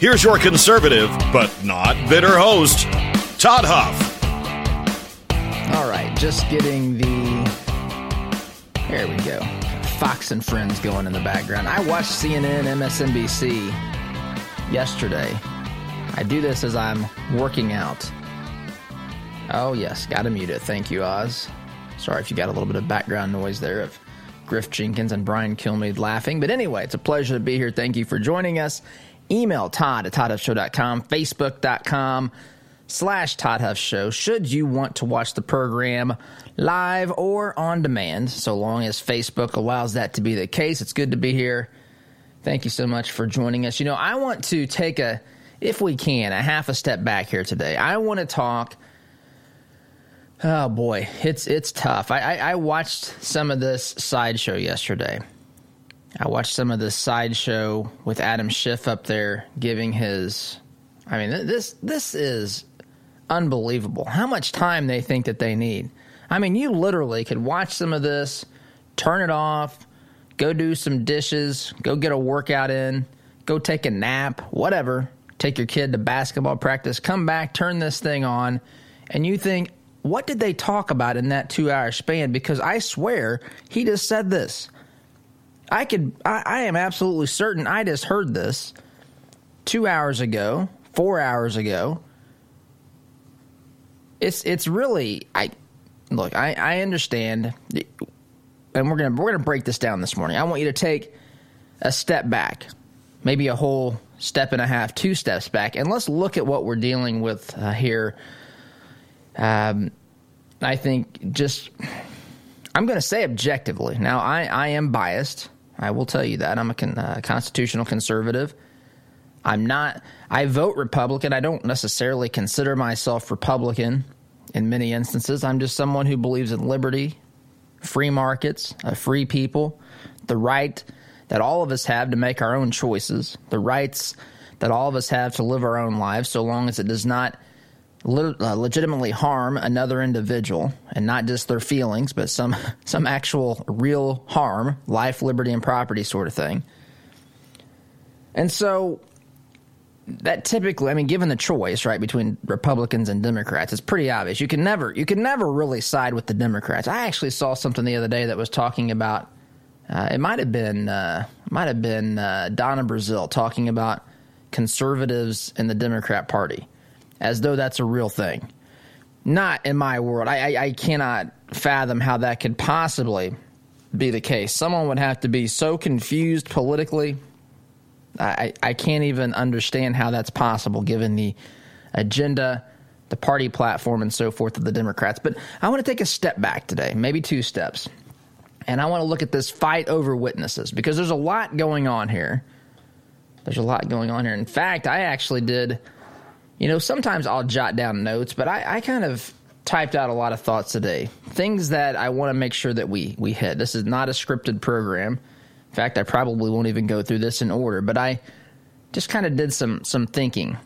Here's your conservative, but not bitter host, Todd Huff. All right, just getting the. There we go. Fox and Friends going in the background. I watched CNN, MSNBC yesterday. I do this as I'm working out. Oh, yes, gotta mute it. Thank you, Oz. Sorry if you got a little bit of background noise there of Griff Jenkins and Brian Kilmeade laughing. But anyway, it's a pleasure to be here. Thank you for joining us. Email Todd at ToddHuffShow.com, Facebook.com slash Todd Huff Show should you want to watch the program live or on demand, so long as Facebook allows that to be the case. It's good to be here. Thank you so much for joining us. You know, I want to take a, if we can, a half a step back here today. I want to talk. Oh boy, it's it's tough. I, I, I watched some of this sideshow yesterday. I watched some of this sideshow with Adam Schiff up there giving his. I mean, this this is unbelievable. How much time they think that they need. I mean, you literally could watch some of this, turn it off, go do some dishes, go get a workout in, go take a nap, whatever. Take your kid to basketball practice, come back, turn this thing on, and you think, what did they talk about in that two hour span? Because I swear he just said this. I could, I, I am absolutely certain I just heard this two hours ago, four hours ago. It's, it's really, I, look, I, I understand, and we're gonna, we're gonna break this down this morning. I want you to take a step back, maybe a whole step and a half, two steps back, and let's look at what we're dealing with uh, here. Um, I think just I'm going to say objectively. Now, I, I am biased. I will tell you that. I'm a con, uh, constitutional conservative. I'm not, I vote Republican. I don't necessarily consider myself Republican in many instances. I'm just someone who believes in liberty, free markets, a free people, the right that all of us have to make our own choices, the rights that all of us have to live our own lives, so long as it does not uh, legitimately harm another individual and not just their feelings, but some some actual real harm, life, liberty, and property sort of thing. And so that typically, I mean, given the choice, right, between Republicans and Democrats, it's pretty obvious. You can never, you can never really side with the Democrats. I actually saw something the other day that was talking about. Uh, it might have been, uh, might have been uh, Donna Brazile talking about conservatives in the Democrat Party, as though that's a real thing. Not in my world. I, I, I cannot fathom how that could possibly be the case. Someone would have to be so confused politically I, I can't even understand how that's possible given the agenda, the party platform, and so forth of the Democrats. But I want to take a step back today, maybe two steps. And I want to look at this fight over witnesses because there's a lot going on here. There's a lot going on here. In fact, I actually did, you know, sometimes I'll jot down notes, but I, I kind of typed out a lot of thoughts today. Things that I want to make sure that we, we hit. This is not a scripted program. In fact, I probably won't even go through this in order, but I just kind of did some some thinking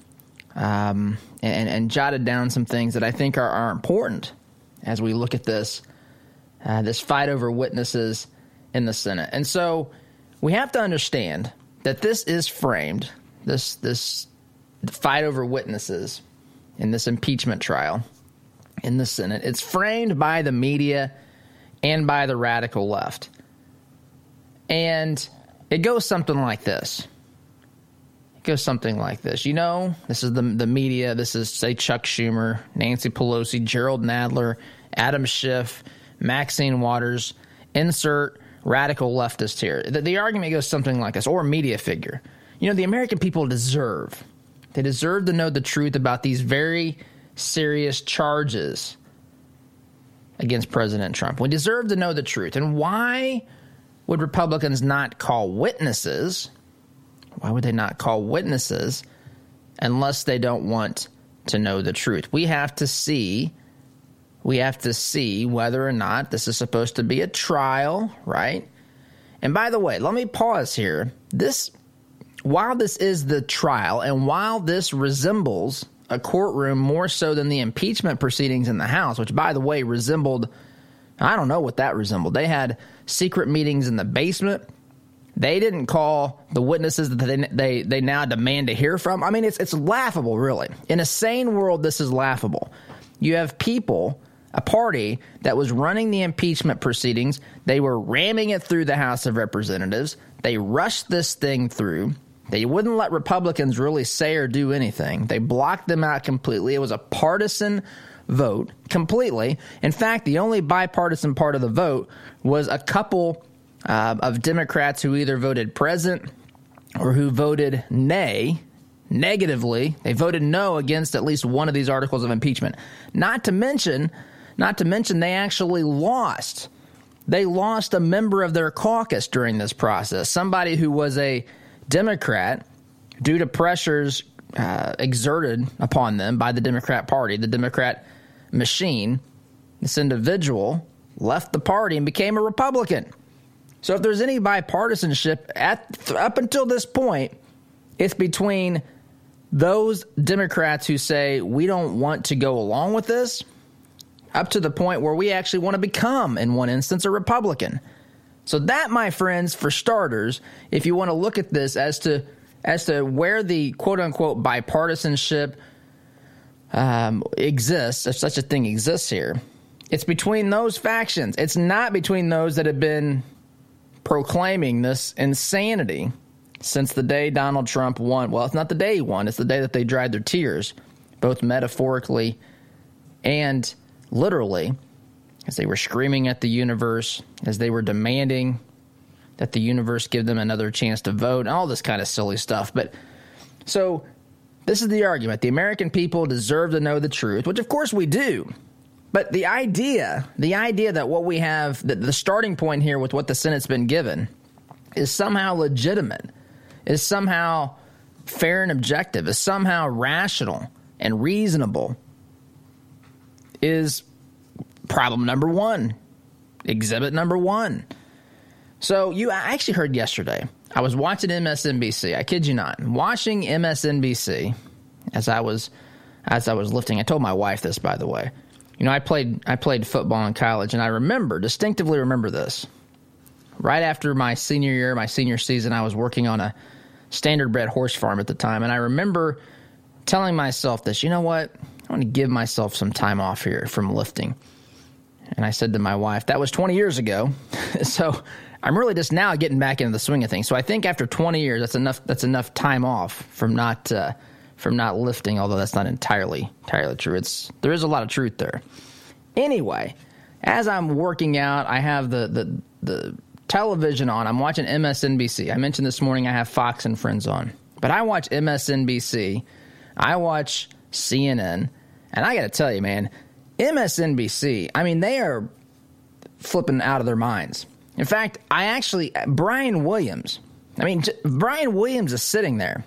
um, and, and, jotted down some things that I think are, are important as we look at this uh, this fight over witnesses in the Senate. And so we have to understand that this is framed this this fight over witnesses in this impeachment trial in the Senate. It's framed by the media and by the radical left. And it goes something like this It goes something like this. You know, this is the the media. This is say Chuck Schumer, Nancy Pelosi, Jerrold Nadler, Adam Schiff, Maxine Waters. Insert radical leftist here. The, the argument goes something like this, or media figure. You know, the American people deserve. They deserve to know the truth about these very serious charges against President Trump. We deserve to know the truth. And why would Republicans not call witnesses? Why would they not call witnesses unless they don't want to know the truth? We have to see we have to see whether or not this is supposed to be a trial, right? And by the way, let me pause here. This while this is the trial and while this resembles a courtroom more so than the impeachment proceedings in the House, which, by the way, resembled I don't know what that resembled. They had secret meetings in the basement. They didn't call the witnesses that they, they, they now demand to hear from. I mean, it's, it's laughable, really. In a sane world, this is laughable. You have people, a party that was running the impeachment proceedings, they were ramming it through the House of Representatives. They rushed this thing through. They wouldn't let Republicans really say or do anything. They blocked them out completely. It was a partisan vote completely. In fact, the only bipartisan part of the vote was a couple uh, of Democrats who either voted present or who voted nay negatively. They voted no against at least one of these articles of impeachment. Not to mention, not to mention they actually lost. They lost a member of their caucus during this process. Somebody who was a Democrat due to pressures uh, exerted upon them by the Democrat Party, the Democrat machine. This individual left the party and became a Republican. So if there's any bipartisanship at up until this point, it's between those Democrats who say we don't want to go along with this up to the point where we actually want to become in one instance a Republican. So that, my friends, for starters, if you want to look at this as to as to where the quote unquote bipartisanship um, exists, if such a thing exists here, it's between those factions. It's not between those that have been proclaiming this insanity since the day Donald Trump won. Well, it's not the day he won, it's the day that they dried their tears, both metaphorically and literally as they were screaming at the universe, as they were demanding that the universe give them another chance to vote, and all this kind of silly stuff. But so this is the argument. The American people deserve to know the truth, which of course we do. But the idea, the idea that what we have, that the starting point here with what the Senate's been given is somehow legitimate, is somehow fair and objective, is somehow rational and reasonable, is problem number one, exhibit number one. So you I actually heard yesterday. I was watching MSNBC. I kid you not, watching MSNBC as I was as I was lifting. I told my wife this, by the way. You know, I played I played football in college, and I remember distinctively remember this. Right after my senior year, my senior season, I was working on a standard bred horse farm at the time, and I remember telling myself this. You know what? I want to give myself some time off here from lifting. And I said to my wife, that was 20 years ago. so I'm really just now getting back into the swing of things. So I think after 20 years, that's enough. That's enough time off from not uh, from not lifting. Although that's not entirely entirely true. It's there is a lot of truth there. Anyway, as I'm working out, I have the the the television on. I'm watching MSNBC. I mentioned this morning I have Fox and Friends on, but I watch MSNBC. I watch CNN, and I got to tell you, man, MSNBC, I mean, they are flipping out of their minds. In fact, I actually, Brian Williams, I mean, Brian Williams is sitting there,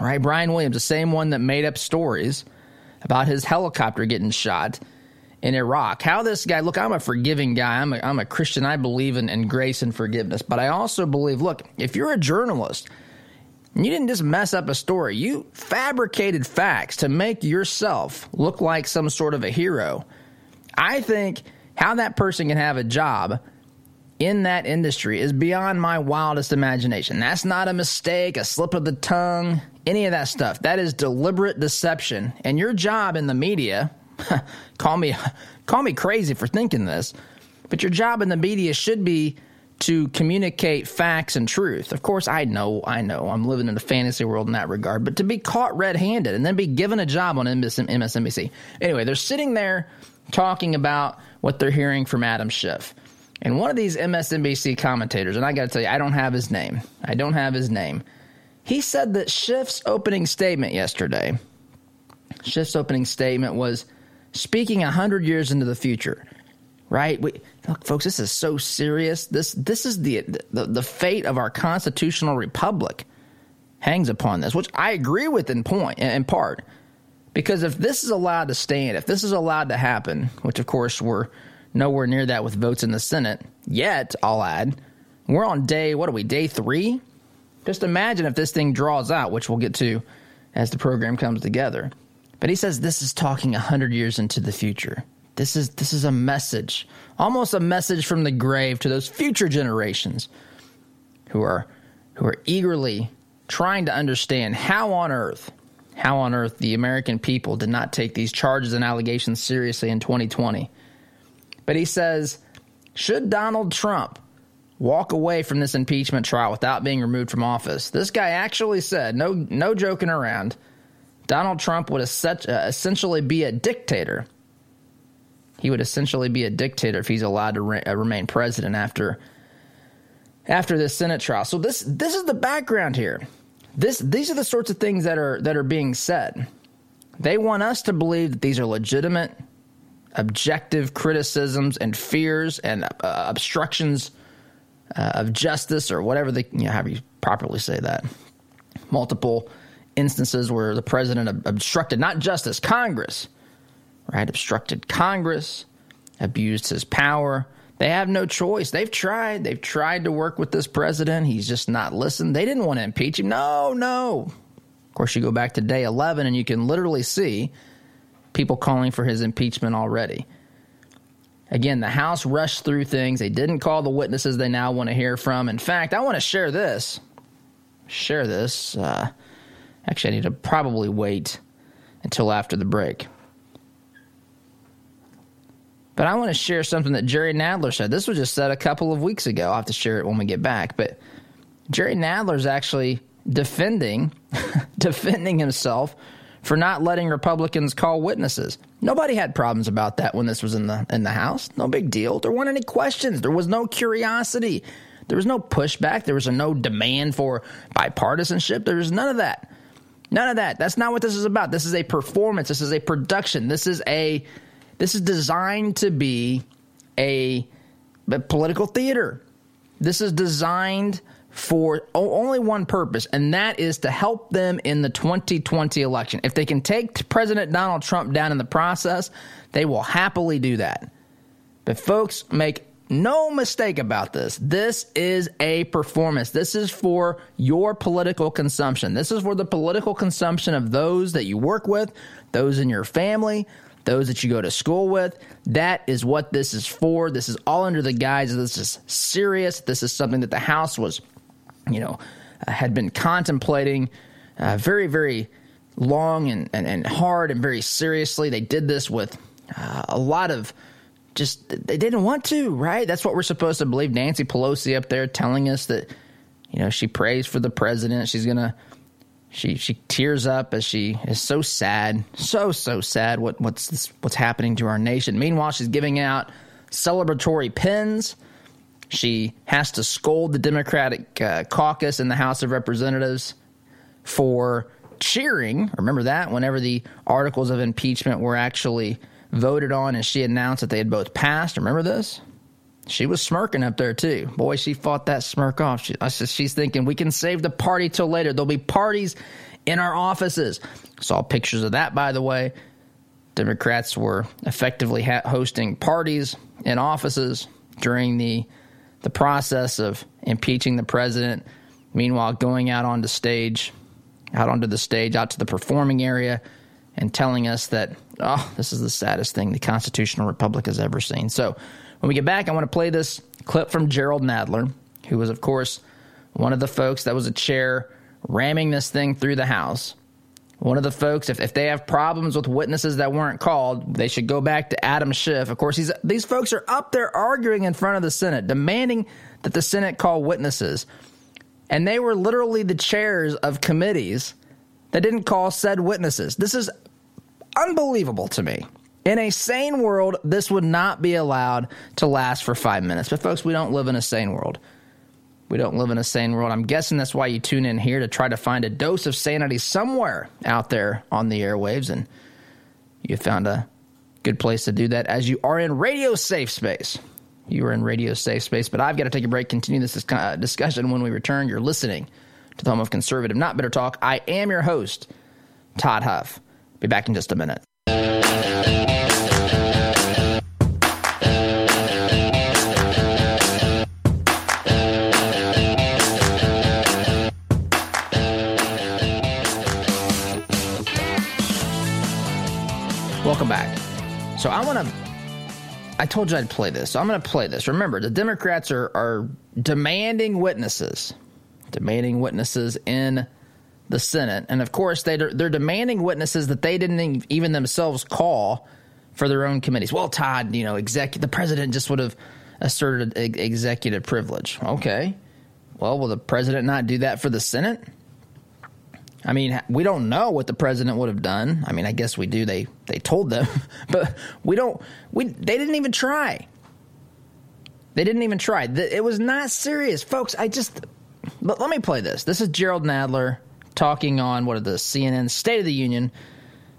right? Brian Williams, the same one that made up stories about his helicopter getting shot in Iraq. How this guy, look, I'm a forgiving guy. I'm a, I'm a Christian. I believe in, in grace and forgiveness. But I also believe, look, if you're a journalist, you didn't just mess up a story. You fabricated facts to make yourself look like some sort of a hero. I think how that person can have a job in that industry is beyond my wildest imagination. That's not a mistake, a slip of the tongue, any of that stuff. That is deliberate deception. And your job in the media, call me call me crazy for thinking this, but your job in the media should be to communicate facts and truth. Of course, I know, I know, I'm living in a fantasy world in that regard, but to be caught red handed and then be given a job on MSNBC. Anyway, they're sitting there talking about what they're hearing from Adam Schiff. And one of these MSNBC commentators, and I got to tell you, I don't have his name. I don't have his name. He said that Schiff's opening statement yesterday, Schiff's opening statement was speaking 100 years into the future right? We, look, folks, this is so serious. This this is the, the the fate of our constitutional republic hangs upon this, which I agree with in point in part. Because if this is allowed to stand, if this is allowed to happen, which of course we're nowhere near that with votes in the Senate yet, I'll add, we're on day what are we day three? Just imagine if this thing draws out, which we'll get to as the program comes together. But he says this is talking 100 years into the future. This is this is a message, almost a message from the grave to those future generations who are who are eagerly trying to understand how on earth how on earth the American people did not take these charges and allegations seriously in 2020. But he says, should Donald Trump walk away from this impeachment trial without being removed from office? This guy actually said, no no joking around, Donald Trump would essentially be a dictator he would essentially be a dictator if he's allowed to re- uh, remain president after after this Senate trial. So this this is the background here. This these are the sorts of things that are that are being said. They want us to believe that these are legitimate, objective criticisms and fears and uh, obstructions uh, of justice or whatever they you know you properly say that. Multiple instances where the president obstructed not justice, Congress right? Obstructed Congress, abused his power. They have no choice. They've tried. They've tried to work with this president. He's just not listened. They didn't want to impeach him. No, no. Of course, you go back to day 11 and you can literally see people calling for his impeachment already. Again, the House rushed through things. They didn't call the witnesses they now want to hear from. In fact, I want to share this. Share this. Uh, actually, I need to probably wait until after the break. But I want to share something that Jerry Nadler said. This was just said a couple of weeks ago. I'll have to share it when we get back. But Jerry Nadler is actually defending defending himself for not letting Republicans call witnesses. Nobody had problems about that when this was in the in the House. No big deal. There weren't any questions. There was no curiosity. There was no pushback. There was no demand for bipartisanship. There was none of that. None of that. That's not what this is about. This is a performance. This is a production. This is a this is designed to be a, a political theater. This is designed for only one purpose, and that is to help them in the 2020 election. If they can take President Donald Trump down in the process, they will happily do that. But, folks, make no mistake about this. This is a performance. This is for your political consumption. This is for the political consumption of those that you work with, those in your family, those that you go to school with. That is what this is for. This is all under the guise of this is serious. This is something that the House was, you know, uh, had been contemplating uh, very, very long and, and, and hard and very seriously. They did this with uh, a lot of just, they didn't want to, right? That's what we're supposed to believe. Nancy Pelosi up there telling us that, you know, she prays for the president. She's going to she she tears up as she is so sad, so so sad. What what's this, what's happening to our nation? Meanwhile, she's giving out celebratory pins. She has to scold the Democratic uh, caucus in the House of Representatives for cheering. Remember that whenever the articles of impeachment were actually voted on, and she announced that they had both passed. Remember this? She was smirking up there too. Boy, she fought that smirk off. She, I said, she's thinking we can save the party till later. There'll be parties in our offices. Saw pictures of that, by the way. Democrats were effectively ha- hosting parties in offices during the the process of impeaching the president. Meanwhile, going out onto stage, out onto the stage, out to the performing area, and telling us that, oh, this is the saddest thing the constitutional republic has ever seen. So when we get back, I want to play this clip from Jerrold Nadler, who was, of course, one of the folks that was a chair ramming this thing through the House. One of the folks, if, if they have problems with witnesses that weren't called, they should go back to Adam Schiff. Of course, these folks are up there arguing in front of the Senate, demanding that the Senate call witnesses. And they were literally the chairs of committees that didn't call said witnesses. This is unbelievable to me. In a sane world, this would not be allowed to last for five minutes. But, folks, we don't live in a sane world. We don't live in a sane world. I'm guessing that's why you tune in here to try to find a dose of sanity somewhere out there on the airwaves. And you found a good place to do that as you are in radio safe space. You are in radio safe space. But I've got to take a break, continue this uh, discussion when we return. You're listening to the home of conservative, not bitter talk. I am your host, Todd Huff. Be back in just a minute. Welcome back. So I want to. I told you I'd play this, so I'm going to play this. Remember, the Democrats are, are demanding witnesses, demanding witnesses in the Senate, and of course they they're demanding witnesses that they didn't even themselves call for their own committees. Well, Todd, you know, exec the president just would have asserted executive privilege. Okay, well, will the president not do that for the Senate? I mean, we don't know what the president would have done. I mean, I guess we do. They they told them, but we don't. We they didn't even try. They didn't even try. It was not serious, folks. I just let, let me play this. This is Jerrold Nadler talking on what are the CNN State of the Union.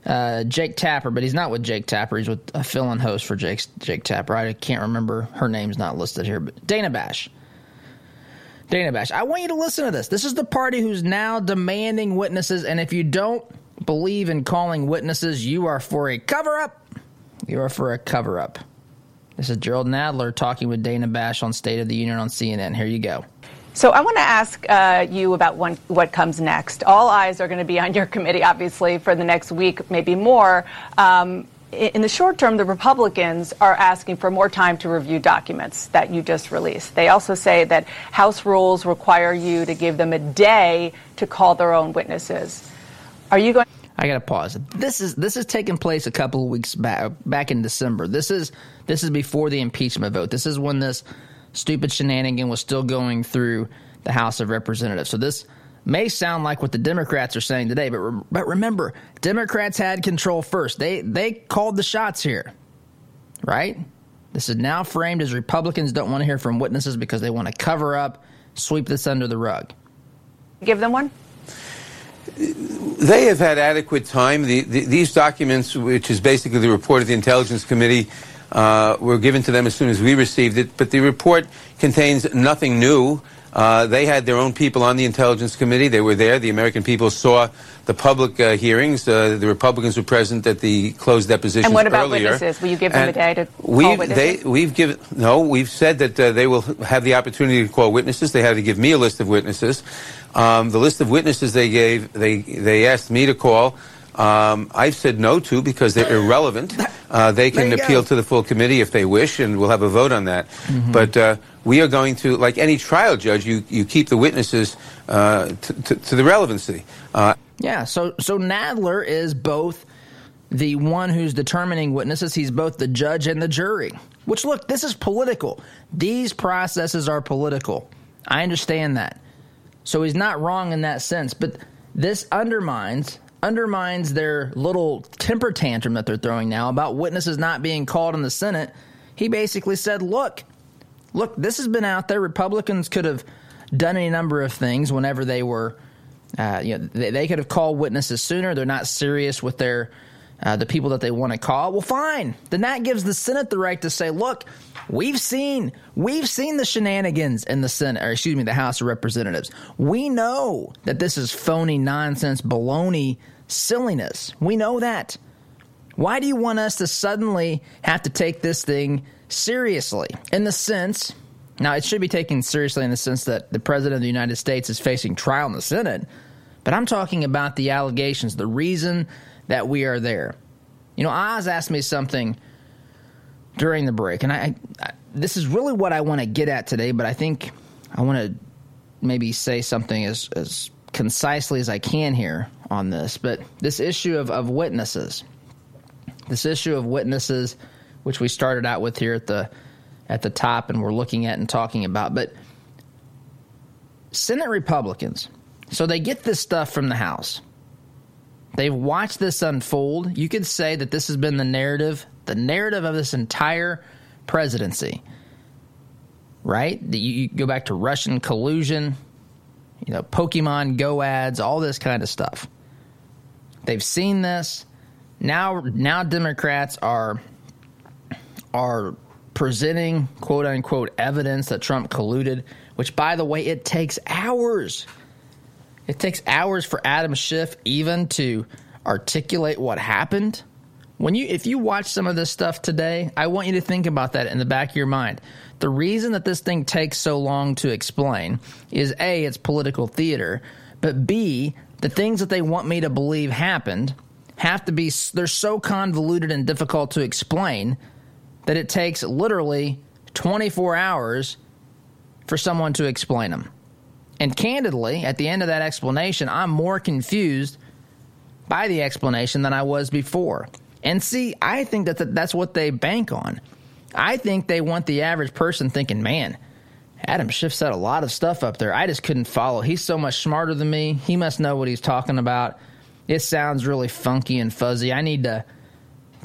Uh, Jake Tapper, but he's not with Jake Tapper. He's with a fill-in host for Jake Jake Tapper. I can't remember her name's not listed here, but Dana Bash. Dana Bash, I want you to listen to this. This is the party who's now demanding witnesses, and if you don't believe in calling witnesses, you are for a cover up. You are for a cover up. This is Jerrold Nadler talking with Dana Bash on State of the Union on CNN. Here you go. So I want to ask uh, you about one, what comes next. All eyes are going to be on your committee, obviously, for the next week, maybe more. Um, in the short term, the Republicans are asking for more time to review documents that you just released. They also say that House rules require you to give them a day to call their own witnesses. Are you going? I got to pause. This is this is taking place a couple of weeks back back in December. This is this is before the impeachment vote. This is when this stupid shenanigan was still going through the House of Representatives. So this may sound like what the Democrats are saying today, but re- but remember, Democrats had control first. They they called the shots here, right? This is now framed as Republicans don't want to hear from witnesses because they want to cover up, sweep this under the rug. Give them one. They have had adequate time. The, the, these documents, which is basically the report of the Intelligence Committee, uh, were given to them as soon as we received it. But the report contains nothing new. Uh, they had their own people on the Intelligence Committee. They were there. The American people saw the public uh, hearings. Uh, the Republicans were present at the closed depositions And what about earlier. witnesses? Will you give them and a day to we've, call witnesses? They, we've given no. We've said that uh, they will have the opportunity to call witnesses. They had to give me a list of witnesses. Um, the list of witnesses they gave, they they asked me to call. Um, I've said no to because they're irrelevant. Uh, they can appeal go. to the full committee if they wish, and we'll have a vote on that. Mm-hmm. But uh, we are going to, like any trial judge, you, you keep the witnesses uh, to, to, to the relevancy. Uh, Yeah, so so Nadler is both the one who's determining witnesses. He's both the judge and the jury. Which look, this is political. These processes are political. I understand that. So he's not wrong in that sense, but this undermines undermines their little temper tantrum that they're throwing now about witnesses not being called in the Senate. He basically said, "Look, look, this has been out there. Republicans could have done any number of things whenever they were, uh, you know, they, they, could have called witnesses sooner. They're not serious with their uh, the people that they want to call. Well, fine. Then that gives the Senate the right to say, look, we've seen we've seen the shenanigans in the Senate, or excuse me, the House of Representatives. We know that this is phony nonsense, baloney, silliness. We know that. Why do you want us to suddenly have to take this thing seriously? In the sense, now it should be taken seriously in the sense that the President of the United States is facing trial in the Senate, but I'm talking about the allegations, the reason that we are there. You know, Oz asked me something during the break, and I, I this is really what I want to get at today, but I think I want to maybe say something as, as concisely as I can here on this. But this issue of, of witnesses, this issue of witnesses, which we started out with here at the at the top, and we're looking at and talking about, but Senate Republicans, so they get this stuff from the House. They've watched this unfold. You could say that this has been the narrative, the narrative of this entire presidency. Right? You, you go back to Russian collusion, you know, Pokemon Go ads, all this kind of stuff. They've seen this. Now now Democrats are are presenting quote unquote evidence that Trump colluded, which by the way, it takes hours. It takes hours for Adam Schiff even to articulate what happened. When you if you watch some of this stuff today, I want you to think about that in the back of your mind. The reason that this thing takes so long to explain is A, it's political theater, but B, the things that they want me to believe happened have to be they're so convoluted and difficult to explain that it takes literally 24 hours for someone to explain them. And candidly, at the end of that explanation, I'm more confused by the explanation than I was before. And see, I think that that's what they bank on. I think they want the average person thinking, man, Adam Schiff said a lot of stuff up there. I just couldn't follow. He's so much smarter than me. He must know what he's talking about. It sounds really funky and fuzzy. I need to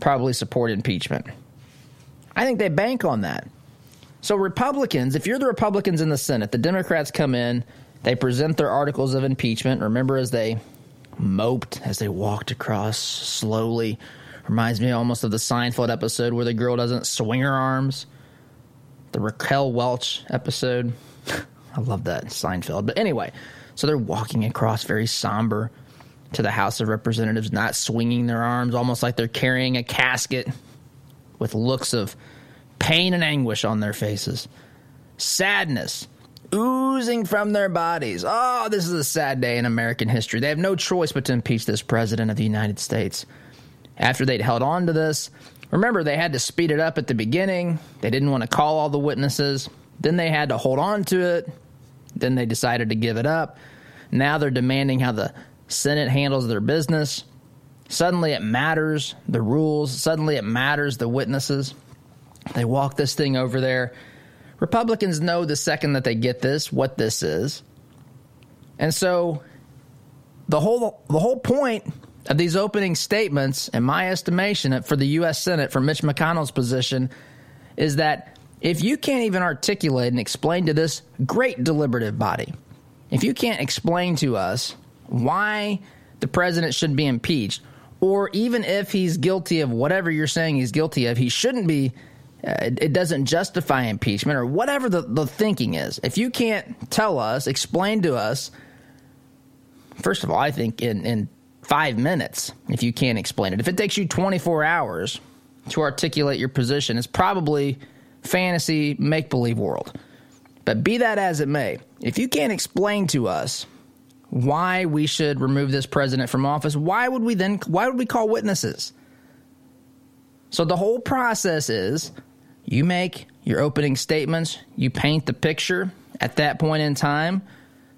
probably support impeachment. I think they bank on that. So, Republicans, if you're the Republicans in the Senate, the Democrats come in, they present their articles of impeachment. Remember, as they moped, as they walked across slowly, reminds me almost of the Seinfeld episode where the girl doesn't swing her arms. The Raquel Welch episode. I love that, Seinfeld. But anyway, so they're walking across very somber to the House of Representatives, not swinging their arms, almost like they're carrying a casket with looks of pain and anguish on their faces, sadness oozing from their bodies. Oh, this is a sad day in American history. They have no choice but to impeach this president of the United States. After they'd held on to this, remember, they had to speed it up at the beginning. They didn't want to call all the witnesses. Then they had to hold on to it. Then they decided to give it up. Now they're demanding how the Senate handles their business. Suddenly it matters the rules. Suddenly it matters the witnesses. They walk this thing over there. Republicans know the second that they get this what this is. And so the whole the whole point of these opening statements, in my estimation, for the US Senate for Mitch McConnell's position is that if you can't even articulate and explain to this great deliberative body, if you can't explain to us why the president should be impeached, or even if he's guilty of whatever you're saying he's guilty of, he shouldn't be. Uh, it doesn't justify impeachment or whatever the, the thinking is. If you can't tell us, explain to us, first of all, I think in, in five minutes, if you can't explain it, if it takes you 24 hours to articulate your position, it's probably fantasy make believe world. But be that as it may, if you can't explain to us why we should remove this president from office, why would we then why would we call witnesses? So the whole process is you make your opening statements, you paint the picture. At that point in time,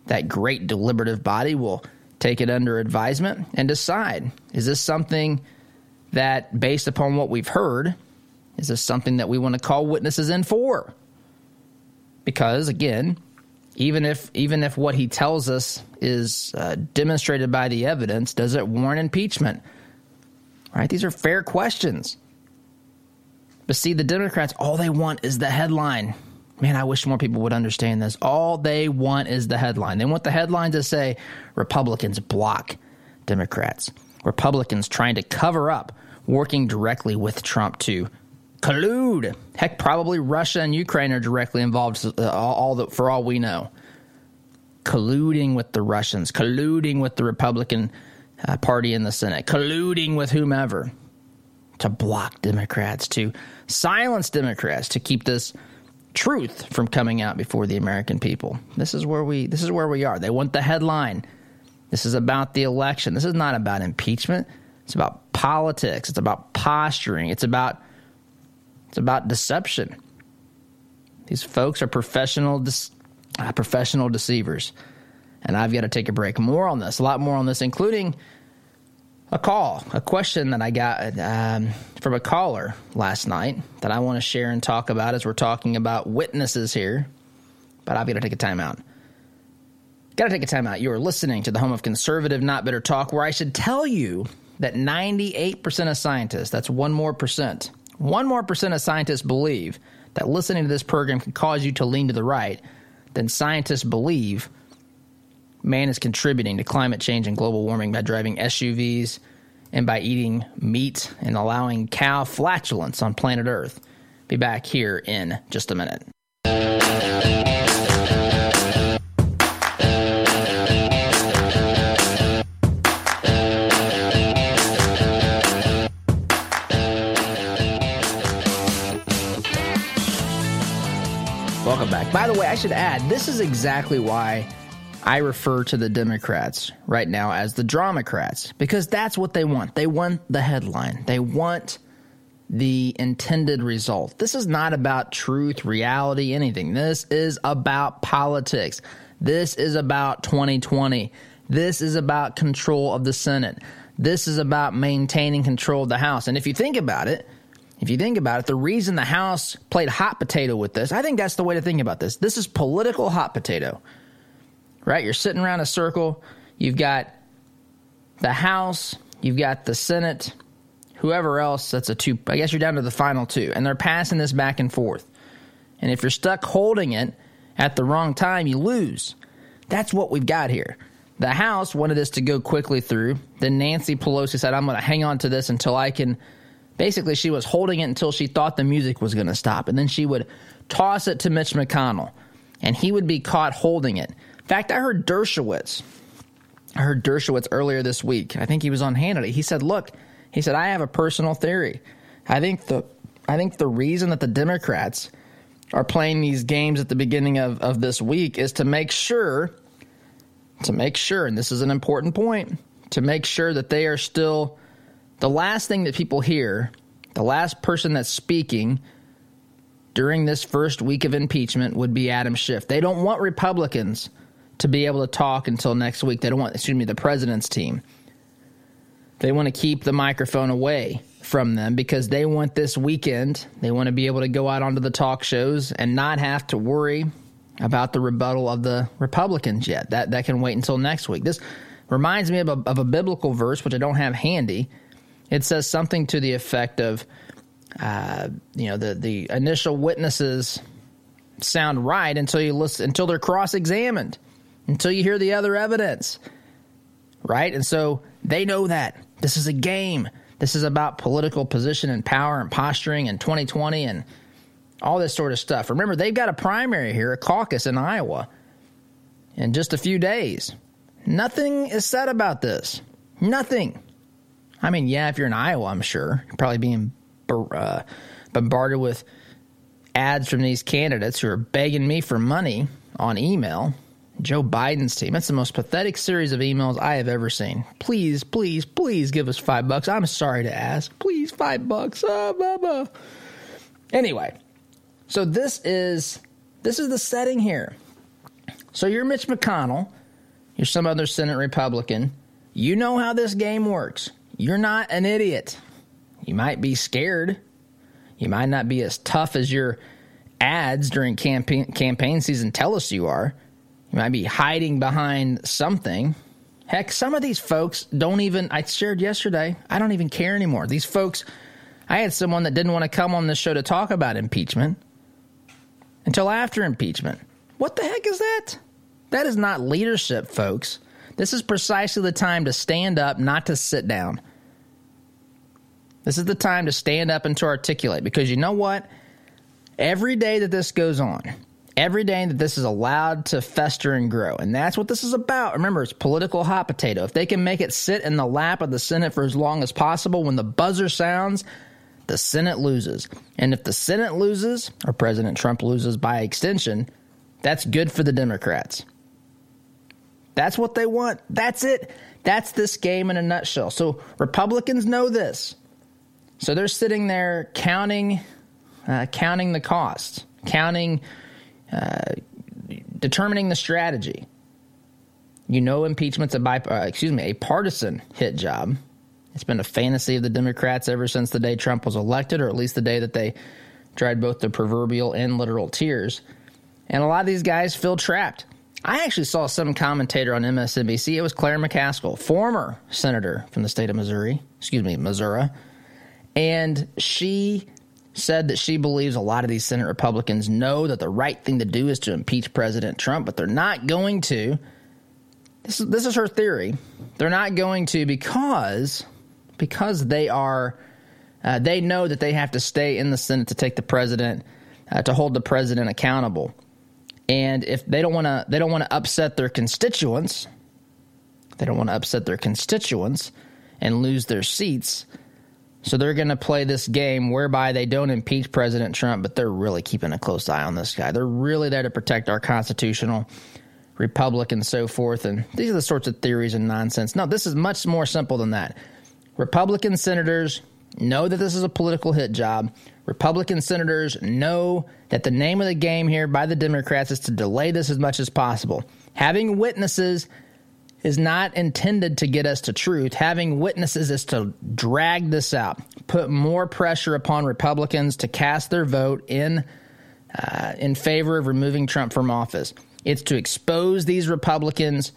that great deliberative body will take it under advisement and decide is this something that, based upon what we've heard, is this something that we want to call witnesses in for? Because, again, even if even if what he tells us is uh, demonstrated by the evidence, does it warrant impeachment? Right? These are fair questions. But see, the Democrats, all they want is the headline. Man, I wish more people would understand this. All they want is the headline. They want the headline to say Republicans block Democrats. Republicans trying to cover up working directly with Trump to collude. Heck, probably Russia and Ukraine are directly involved. Uh, all the, for all we know, colluding with the Russians, colluding with the Republican uh, Party in the Senate, colluding with whomever to block Democrats, to silence Democrats, to keep this truth from coming out before the American people. This is where we. This is where we are. They want the headline. This is about the election. This is not about impeachment. It's about politics. It's about posturing. It's about it's about deception. These folks are professional, uh, professional deceivers. And I've got to take a break. More on this, a lot more on this, including a call, a question that I got um, from a caller last night that I want to share and talk about as we're talking about witnesses here. But I've got to take a timeout. Got to take a timeout. You are listening to the home of conservative, not bitter talk, where I should tell you that 98% of scientists, that's one more percent, one more percent of scientists believe that listening to this program can cause you to lean to the right, then scientists believe man is contributing to climate change and global warming by driving SUVs and by eating meat and allowing cow flatulence on planet Earth. Be back here in just a minute. Welcome back. By the way, I should add, this is exactly why I refer to the Democrats right now as the Dramacrats because that's what they want. They want the headline. They want the intended result. This is not about truth, reality, anything. This is about politics. This is about 2020. This is about control of the Senate. This is about maintaining control of the House. And if you think about it, if you think about it, the reason the House played hot potato with this, I think that's the way to think about this. This is political hot potato right? You're sitting around a circle. You've got the House, you've got the Senate, whoever else. That's a two. I guess you're down to the final two, and they're passing this back and forth. And if you're stuck holding it at the wrong time, you lose. That's what we've got here. The House wanted this to go quickly through. Then Nancy Pelosi said, I'm going to hang on to this until I can. Basically, she was holding it until she thought the music was going to stop. And then she would toss it to Mitch McConnell, and he would be caught holding it fact, I heard Dershowitz. I heard Dershowitz earlier this week. I think he was on Hannity. He said, "Look, he said I have a personal theory. I think the I think the reason that the Democrats are playing these games at the beginning of, of this week is to make sure to make sure, and this is an important point, to make sure that they are still the last thing that people hear, the last person that's speaking during this first week of impeachment would be Adam Schiff. They don't want Republicans to be able to talk until next week. They don't want, excuse me, the president's team. They want to keep the microphone away from them because they want this weekend, they want to be able to go out onto the talk shows and not have to worry about the rebuttal of the Republicans yet. That that can wait until next week. This reminds me of a, of a biblical verse which I don't have handy. It says something to the effect of, uh, you know, the the initial witnesses sound right until you listen until they're cross examined until you hear the other evidence. Right? And so they know that. This is a game. This is about political position and power and posturing and 2020 and all this sort of stuff. Remember, they've got a primary here, a caucus in Iowa in just a few days. Nothing is said about this. Nothing. I mean, yeah, if you're in Iowa, I'm sure you're probably being uh, bombarded with ads from these candidates who are begging me for money on email Joe Biden's team. That's the most pathetic series of emails I have ever seen. Please, please, please give us five bucks. I'm sorry to ask. Please, five bucks. Ah, blah, blah. Anyway, so this is this is the setting here. So you're Mitch McConnell. You're some other Senate Republican. You know how this game works. You're not an idiot. You might be scared. You might not be as tough as your ads during campaign campaign season tell us you are you might be hiding behind something. Heck, some of these folks don't even, I shared yesterday, I don't even care anymore. These folks, I had someone that didn't want to come on this show to talk about impeachment until after impeachment. What the heck is that? That is not leadership, folks. This is precisely the time to stand up, not to sit down. This is the time to stand up and to articulate because you know what? Every day that this goes on, every day that this is allowed to fester and grow. And that's what this is about. Remember, it's political hot potato. If they can make it sit in the lap of the Senate for as long as possible, when the buzzer sounds, the Senate loses. And if the Senate loses, or President Trump loses by extension, that's good for the Democrats. That's what they want. That's it. That's this game in a nutshell. So Republicans know this. So they're sitting there counting, uh, counting the cost, counting uh, determining the strategy. You know, impeachment's a bi- uh, excuse me a partisan hit job. It's been a fantasy of the Democrats ever since the day Trump was elected, or at least the day that they dried both the proverbial and literal tears. And a lot of these guys feel trapped. I actually saw some commentator on MSNBC. It was Claire McCaskill, former senator from the state of Missouri, excuse me, Missouri. And she said that she believes a lot of these Senate Republicans know that the right thing to do is to impeach President Trump, but they're not going to. This is, this is her theory. They're not going to because because they are uh, they know that they have to stay in the Senate to take the president uh, to hold the president accountable. And if they don't want to they don't want to upset their constituents, they don't want to upset their constituents and lose their seats. So they're going to play this game whereby they don't impeach President Trump, but they're really keeping a close eye on this guy. They're really there to protect our constitutional republic and so forth. And these are the sorts of theories and nonsense. No, this is much more simple than that. Republican senators know that this is a political hit job. Republican senators know that the name of the game here by the Democrats is to delay this as much as possible. Having witnesses is not intended to get us to truth. Having witnesses is to drag this out, put more pressure upon Republicans to cast their vote in uh, in favor of removing Trump from office. It's to expose these Republicans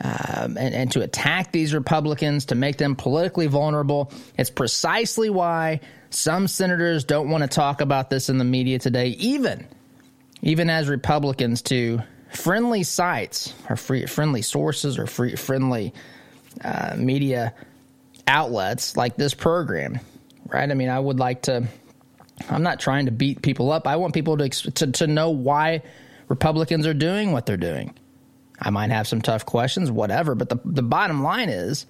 um, and, and to attack these Republicans to make them politically vulnerable. It's precisely why some senators don't want to talk about this in the media today, even even as Republicans to friendly sites or free, friendly sources or free, friendly uh, media outlets like this program, right? I mean, I would like to. I'm not trying to beat people up. I want people to to, to know why Republicans are doing what they're doing. I might have some tough questions, whatever. But the, the bottom line is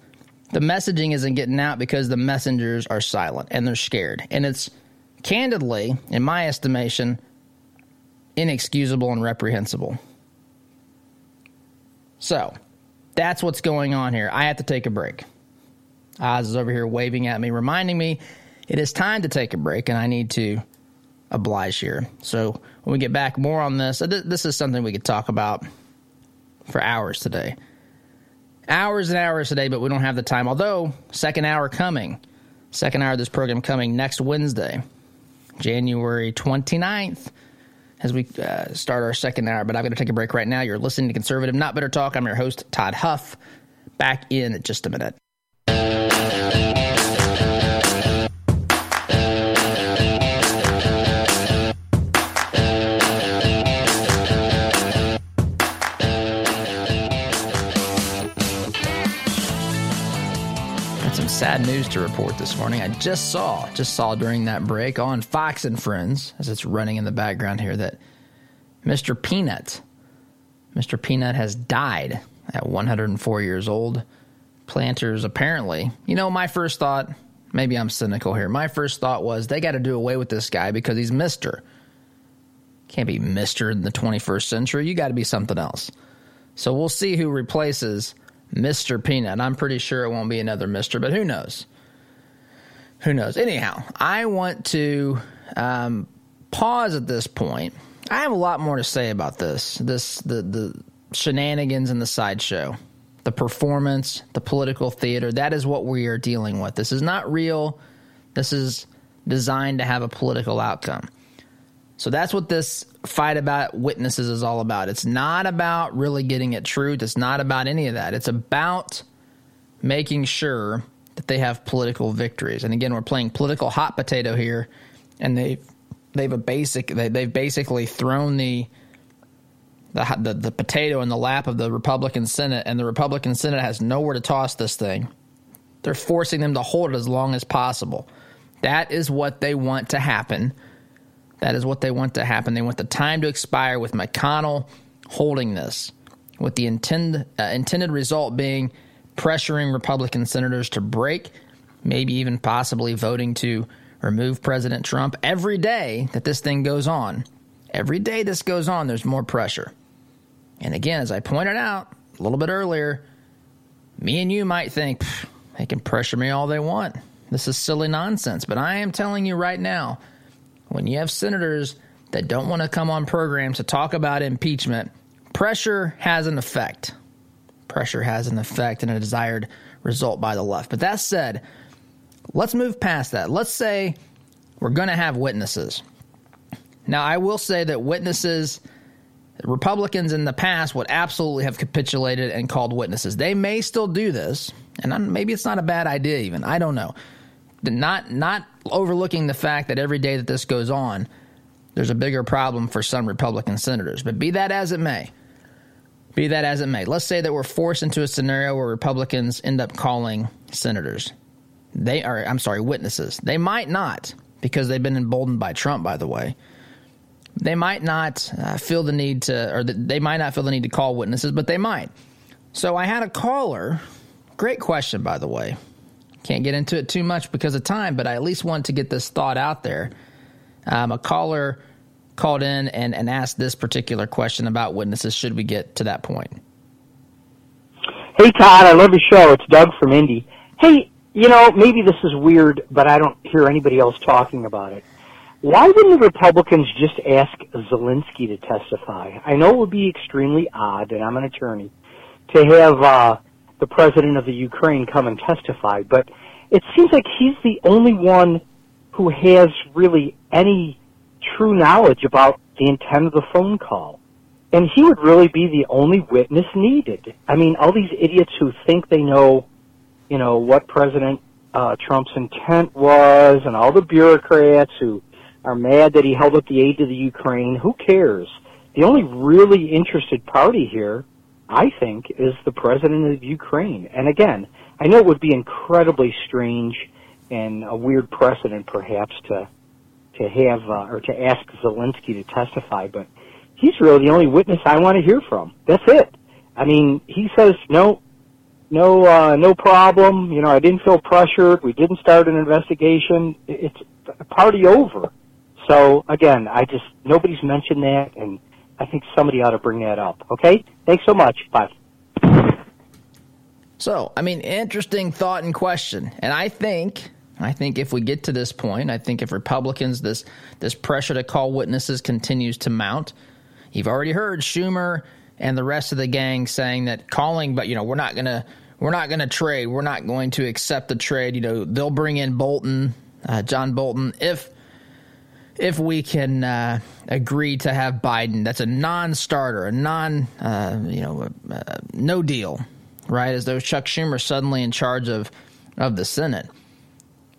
the messaging isn't getting out because the messengers are silent and they're scared. And it's candidly, in my estimation, inexcusable and reprehensible. So that's what's going on here. I have to take a break. Oz is over here waving at me, reminding me it is time to take a break and I need to oblige here. So when we get back, more on this. This is something we could talk about for hours today. Hours and hours today, but we don't have the time. Although, second hour coming. Second hour of this program coming next Wednesday, January 29th, as we uh, start our second hour. But I'm going to take a break right now. You're listening to Conservative Not Bitter Talk. I'm your host, Todd Huff. Back in just a minute. Sad news to report this morning. I just saw, just saw during that break on Fox and Friends, as it's running in the background here, that Mr. Peanut, Mr. Peanut has died at 104 years old. Planters apparently, you know, my first thought, maybe I'm cynical here. My first thought was they got to do away with this guy because he's Mister. Can't be Mister in the 21st century. You got to be something else. So we'll see who replaces Mr. Peanut. I'm pretty sure it won't be another Mr., but who knows? Who knows? Anyhow, I want to um, pause at this point. I have a lot more to say about this. This the the shenanigans and the sideshow, the performance, the political theater. That is what we are dealing with. This is not real. This is designed to have a political outcome. So that's what this fight about witnesses is all about. It's not about really getting at truth. It's not about any of that. It's about making sure that they have political victories. And again, we're playing political hot potato here, and they they've a basic they, they've basically thrown the, the the the potato in the lap of the Republican Senate, and the Republican Senate has nowhere to toss this thing. They're forcing them to hold it as long as possible. That is what they want to happen that is what they want to happen. They want the time to expire with McConnell holding this, with the intend, uh, intended result being pressuring Republican senators to break, maybe even possibly voting to remove President Trump. Every day that this thing goes on, every day this goes on, there's more pressure. And again, as I pointed out a little bit earlier, me and you might think they can pressure me all they want. This is silly nonsense. But I am telling you right now, when you have senators that don't want to come on programs to talk about impeachment, pressure has an effect. Pressure has an effect and a desired result by the left. But that said, let's move past that. Let's say we're going to have witnesses. Now, I will say that witnesses Republicans in the past would absolutely have capitulated and called witnesses. They may still do this, and maybe it's not a bad idea. Even I don't know. Not not overlooking the fact that every day that this goes on, there's a bigger problem for some Republican senators. But be that as it may, be that as it may, let's say that we're forced into a scenario where Republicans end up calling senators. They are, I'm sorry, witnesses. They might not, because they've been emboldened by Trump, by the way. They might not uh, feel the need to, or the, they might not feel the need to call witnesses, but they might. So I had a caller. Great question, by the way. Can't get into it too much because of time, but I at least want to get this thought out there. Um, a caller called in and, and asked this particular question about witnesses should we get to that point. Hey, Todd, I love your show. It's Doug from Indy. Hey, you know, maybe this is weird, but I don't hear anybody else talking about it. Why wouldn't the Republicans just ask Zelensky to testify? I know it would be extremely odd, and I'm an attorney, to have uh, the president of the Ukraine come and testify, but it seems like he's the only one who has really any true knowledge about the intent of the phone call. And he would really be the only witness needed. I mean, all these idiots who think they know, you know, what President uh, Trump's intent was, and all the bureaucrats who are mad that he held up the aid to the Ukraine. Who cares? The only really interested party here, I think, is the president of Ukraine. And again, I know it would be incredibly strange and a weird precedent, perhaps, to to have uh, or to ask Zelensky to testify, but he's really the only witness I want to hear from. That's it. I mean, he says no, no, uh, no problem. You know, I didn't feel pressured. We didn't start an investigation. It's party over. So again, I just nobody's mentioned that, and I think somebody ought to bring that up. Okay, thanks so much. Bye. So, I mean, interesting thought and question, and I think I think if we get to this point, I think if Republicans this this pressure to call witnesses continues to mount, you've already heard Schumer and the rest of the gang saying that calling, but you know, we're not gonna we're not gonna trade, we're not going to accept the trade. You know, they'll bring in Bolton, uh, John Bolton, if if we can uh, agree to have Biden. That's a non-starter, a non, uh, you know, uh, no deal, right? As though Chuck Schumer suddenly in charge of of the Senate.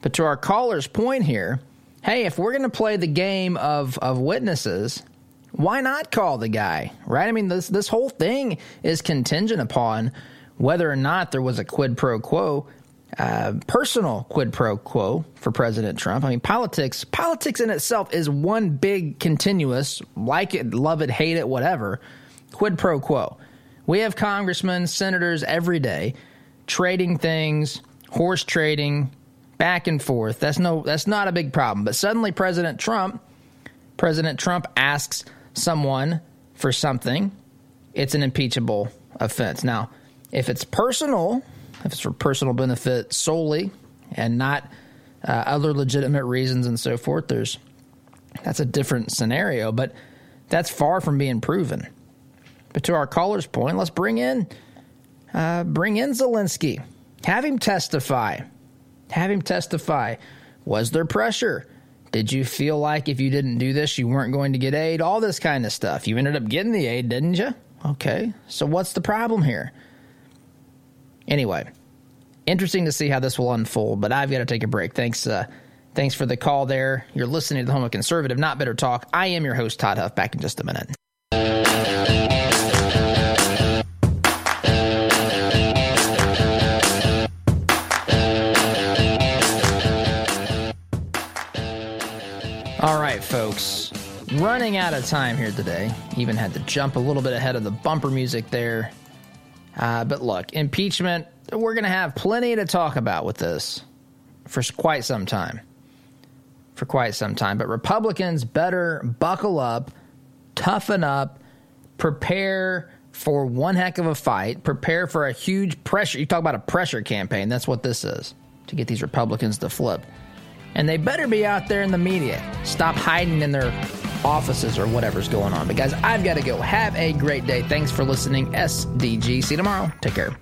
But to our caller's point here, hey, if we're going to play the game of, of witnesses, why not call the guy, right? I mean, this, this whole thing is contingent upon whether or not there was a quid pro quo, uh, personal quid pro quo for President Trump. I mean, politics, politics in itself is one big continuous, like it, love it, hate it, whatever, quid pro quo. We have congressmen, senators every day trading things, horse trading, back and forth. That's no that's not a big problem. But suddenly President Trump President Trump asks someone for something, it's an impeachable offense. Now, if it's personal, if it's for personal benefit solely and not uh, other legitimate reasons and so forth, there's that's a different scenario, but that's far from being proven. But to our caller's point, let's bring in uh, bring in Zelensky, have him testify. Have him testify. Was there pressure? Did you feel like if you didn't do this, you weren't going to get aid? All this kind of stuff. You ended up getting the aid, didn't you? Okay. So what's the problem here? Anyway, interesting to see how this will unfold, but I've got to take a break. Thanks. Uh, thanks for the call there. You're listening to the Home of Conservative, Not Bitter Talk. I am your host, Todd Huff. Back in just a minute. All right, folks. Running out of time here today. Even had to jump a little bit ahead of the bumper music there. Uh, but look, impeachment, we're going to have plenty to talk about with this for quite some time. For quite some time. But Republicans better buckle up, toughen up, prepare for one heck of a fight, prepare for a huge pressure. You talk about a pressure campaign. That's what this is to get these Republicans to flip and they better be out there in the media. Stop hiding in their offices or whatever's going on. But guys, I've got to go. Have a great day. Thanks for listening. SDG. See you tomorrow. Take care.